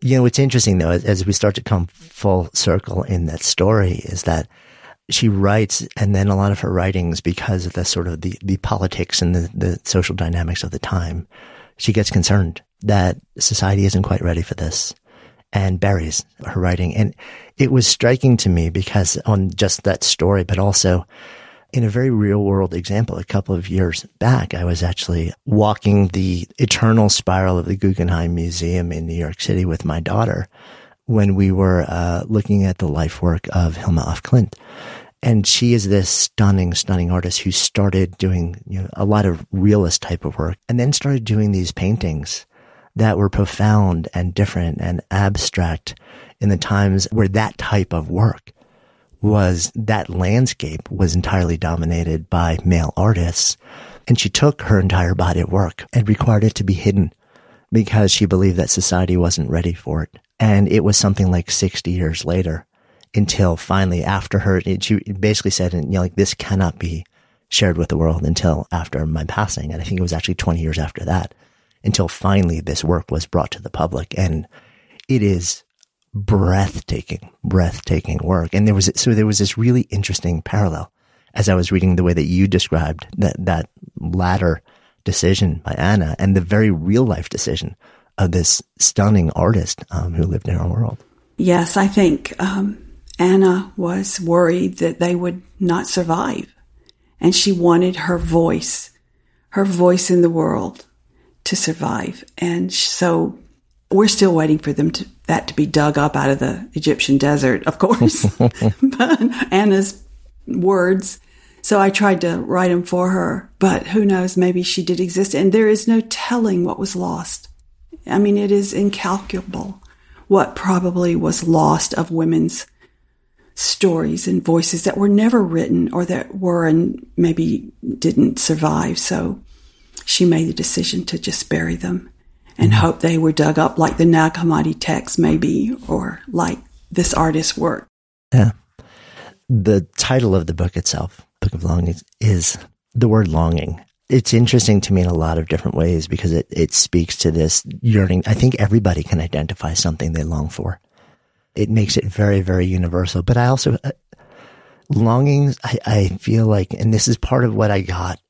you know, what's interesting though, as, as, we start to come full circle in that story, is that she writes, and then a lot of her writings, because of the sort of the, the politics and the, the social dynamics of the time, she gets concerned that society isn't quite ready for this and buries her writing. And it was striking to me because on just that story, but also in a very real world example, a couple of years back, I was actually walking the eternal spiral of the Guggenheim Museum in New York City with my daughter when we were uh, looking at the life work of Hilma af Klint. And she is this stunning, stunning artist who started doing you know, a lot of realist type of work and then started doing these paintings that were profound and different and abstract in the times where that type of work was that landscape was entirely dominated by male artists. And she took her entire body of work and required it to be hidden because she believed that society wasn't ready for it. And it was something like 60 years later until finally after her, she basically said, you know, like this cannot be shared with the world until after my passing. And I think it was actually 20 years after that until finally this work was brought to the public. And it is breathtaking, breathtaking work. And there was, so there was this really interesting parallel as I was reading the way that you described that, that latter decision by Anna and the very real life decision of this stunning artist um, who lived in our world. Yes, I think um, Anna was worried that they would not survive. And she wanted her voice, her voice in the world to survive. And so we're still waiting for them to that to be dug up out of the Egyptian desert, of course. but Anna's words. So I tried to write them for her, but who knows? Maybe she did exist, and there is no telling what was lost. I mean, it is incalculable what probably was lost of women's stories and voices that were never written or that were and maybe didn't survive. So she made the decision to just bury them and hope they were dug up like the Nag Hammadi text, maybe, or like this artist's work. Yeah. The title of the book itself, Book of Longings, is the word longing. It's interesting to me in a lot of different ways because it, it speaks to this yearning. I think everybody can identify something they long for. It makes it very, very universal. But I also, uh, longings, I, I feel like, and this is part of what I got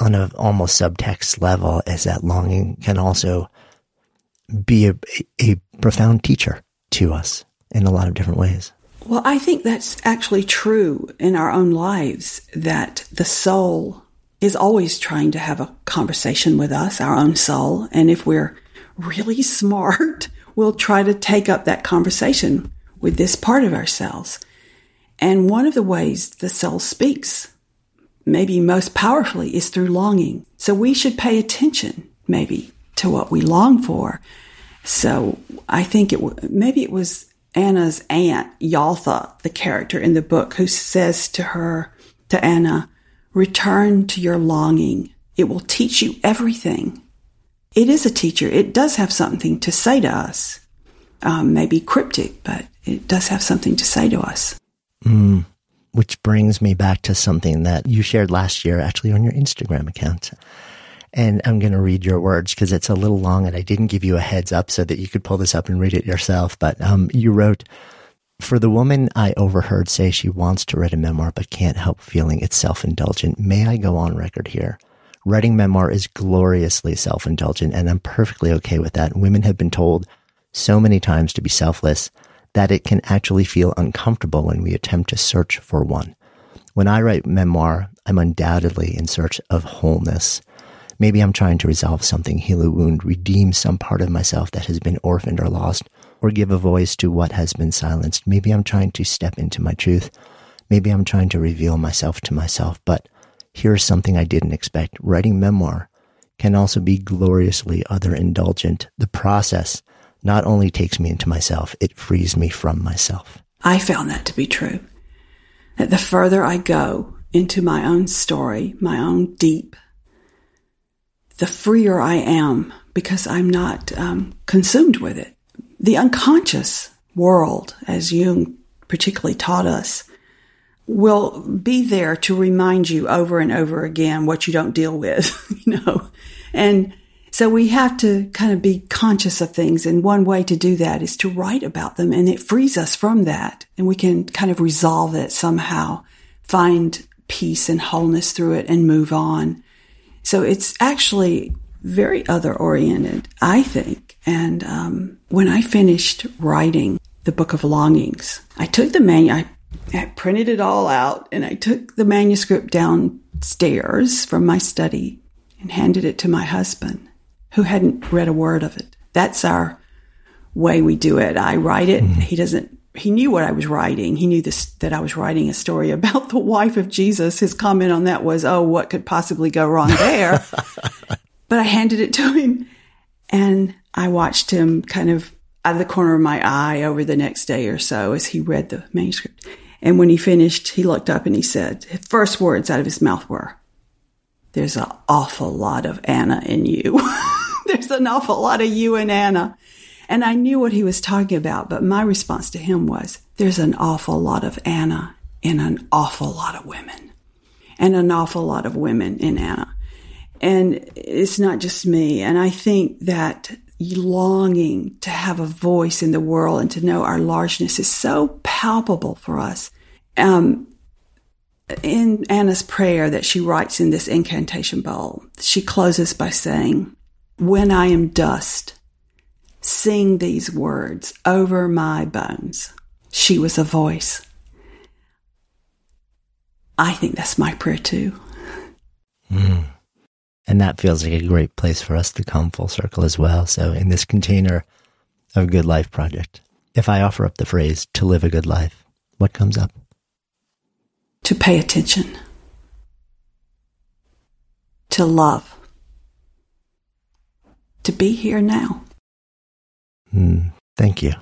on a almost subtext level, is that longing can also be a, a profound teacher to us in a lot of different ways. Well, I think that's actually true in our own lives that the soul is always trying to have a conversation with us, our own soul. And if we're really smart, we'll try to take up that conversation with this part of ourselves. And one of the ways the soul speaks, maybe most powerfully, is through longing. So we should pay attention, maybe, to what we long for so I think it maybe it was Anna's aunt Yaltha, the character in the book, who says to her to Anna, "Return to your longing. It will teach you everything." It is a teacher. It does have something to say to us. Um, maybe cryptic, but it does have something to say to us. Mm, which brings me back to something that you shared last year, actually on your Instagram account. And I'm going to read your words because it's a little long and I didn't give you a heads up so that you could pull this up and read it yourself. But um, you wrote, for the woman I overheard say she wants to write a memoir but can't help feeling it's self indulgent, may I go on record here? Writing memoir is gloriously self indulgent, and I'm perfectly okay with that. Women have been told so many times to be selfless that it can actually feel uncomfortable when we attempt to search for one. When I write memoir, I'm undoubtedly in search of wholeness. Maybe I'm trying to resolve something, heal a wound, redeem some part of myself that has been orphaned or lost, or give a voice to what has been silenced. Maybe I'm trying to step into my truth. Maybe I'm trying to reveal myself to myself. But here's something I didn't expect. Writing memoir can also be gloriously other indulgent. The process not only takes me into myself, it frees me from myself. I found that to be true. That the further I go into my own story, my own deep, the freer I am because I'm not um, consumed with it. The unconscious world, as Jung particularly taught us, will be there to remind you over and over again what you don't deal with, you know. And so we have to kind of be conscious of things. And one way to do that is to write about them and it frees us from that. And we can kind of resolve it somehow, find peace and wholeness through it and move on. So it's actually very other oriented, I think. And um, when I finished writing the Book of Longings, I took the manu- I, I printed it all out and I took the manuscript downstairs from my study and handed it to my husband who hadn't read a word of it. That's our way we do it. I write it. Mm-hmm. He doesn't, he knew what I was writing. He knew this, that I was writing a story about the wife of Jesus. His comment on that was, Oh, what could possibly go wrong there? but I handed it to him and I watched him kind of out of the corner of my eye over the next day or so as he read the manuscript. And when he finished, he looked up and he said, his first words out of his mouth were, there's an awful lot of Anna in you. there's an awful lot of you and Anna. And I knew what he was talking about, but my response to him was, there's an awful lot of Anna in an awful lot of women and an awful lot of women in Anna. And it's not just me. And I think that longing to have a voice in the world and to know our largeness is so palpable for us. Um, in Anna's prayer that she writes in this incantation bowl, she closes by saying, When I am dust, sing these words over my bones. She was a voice. I think that's my prayer too. Mm. And that feels like a great place for us to come full circle as well. So, in this container of Good Life Project, if I offer up the phrase to live a good life, what comes up? to pay attention, to love, to be here now. Mm, thank you.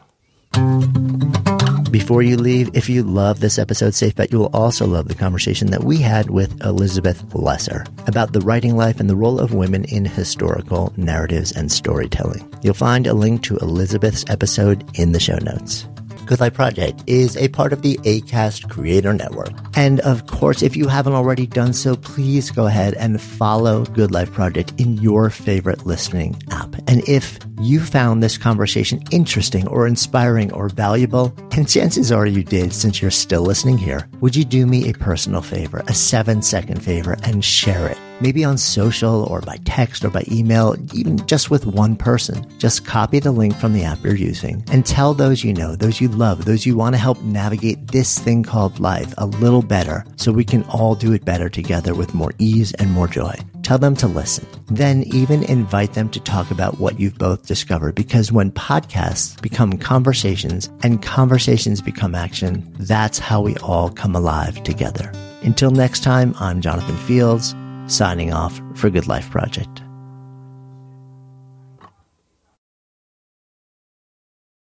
Before you leave, if you love this episode, Safe Bet, you will also love the conversation that we had with Elizabeth Lesser about the writing life and the role of women in historical narratives and storytelling. You'll find a link to Elizabeth's episode in the show notes. Good Life Project is a part of the ACAST Creator Network. And of course, if you haven't already done so, please go ahead and follow Good Life Project in your favorite listening app. And if you found this conversation interesting or inspiring or valuable, and chances are you did since you're still listening here, would you do me a personal favor, a seven second favor, and share it? Maybe on social or by text or by email, even just with one person. Just copy the link from the app you're using and tell those you know, those you love, those you want to help navigate this thing called life a little better so we can all do it better together with more ease and more joy. Tell them to listen. Then even invite them to talk about what you've both discovered because when podcasts become conversations and conversations become action, that's how we all come alive together. Until next time, I'm Jonathan Fields signing off for Good Life Project.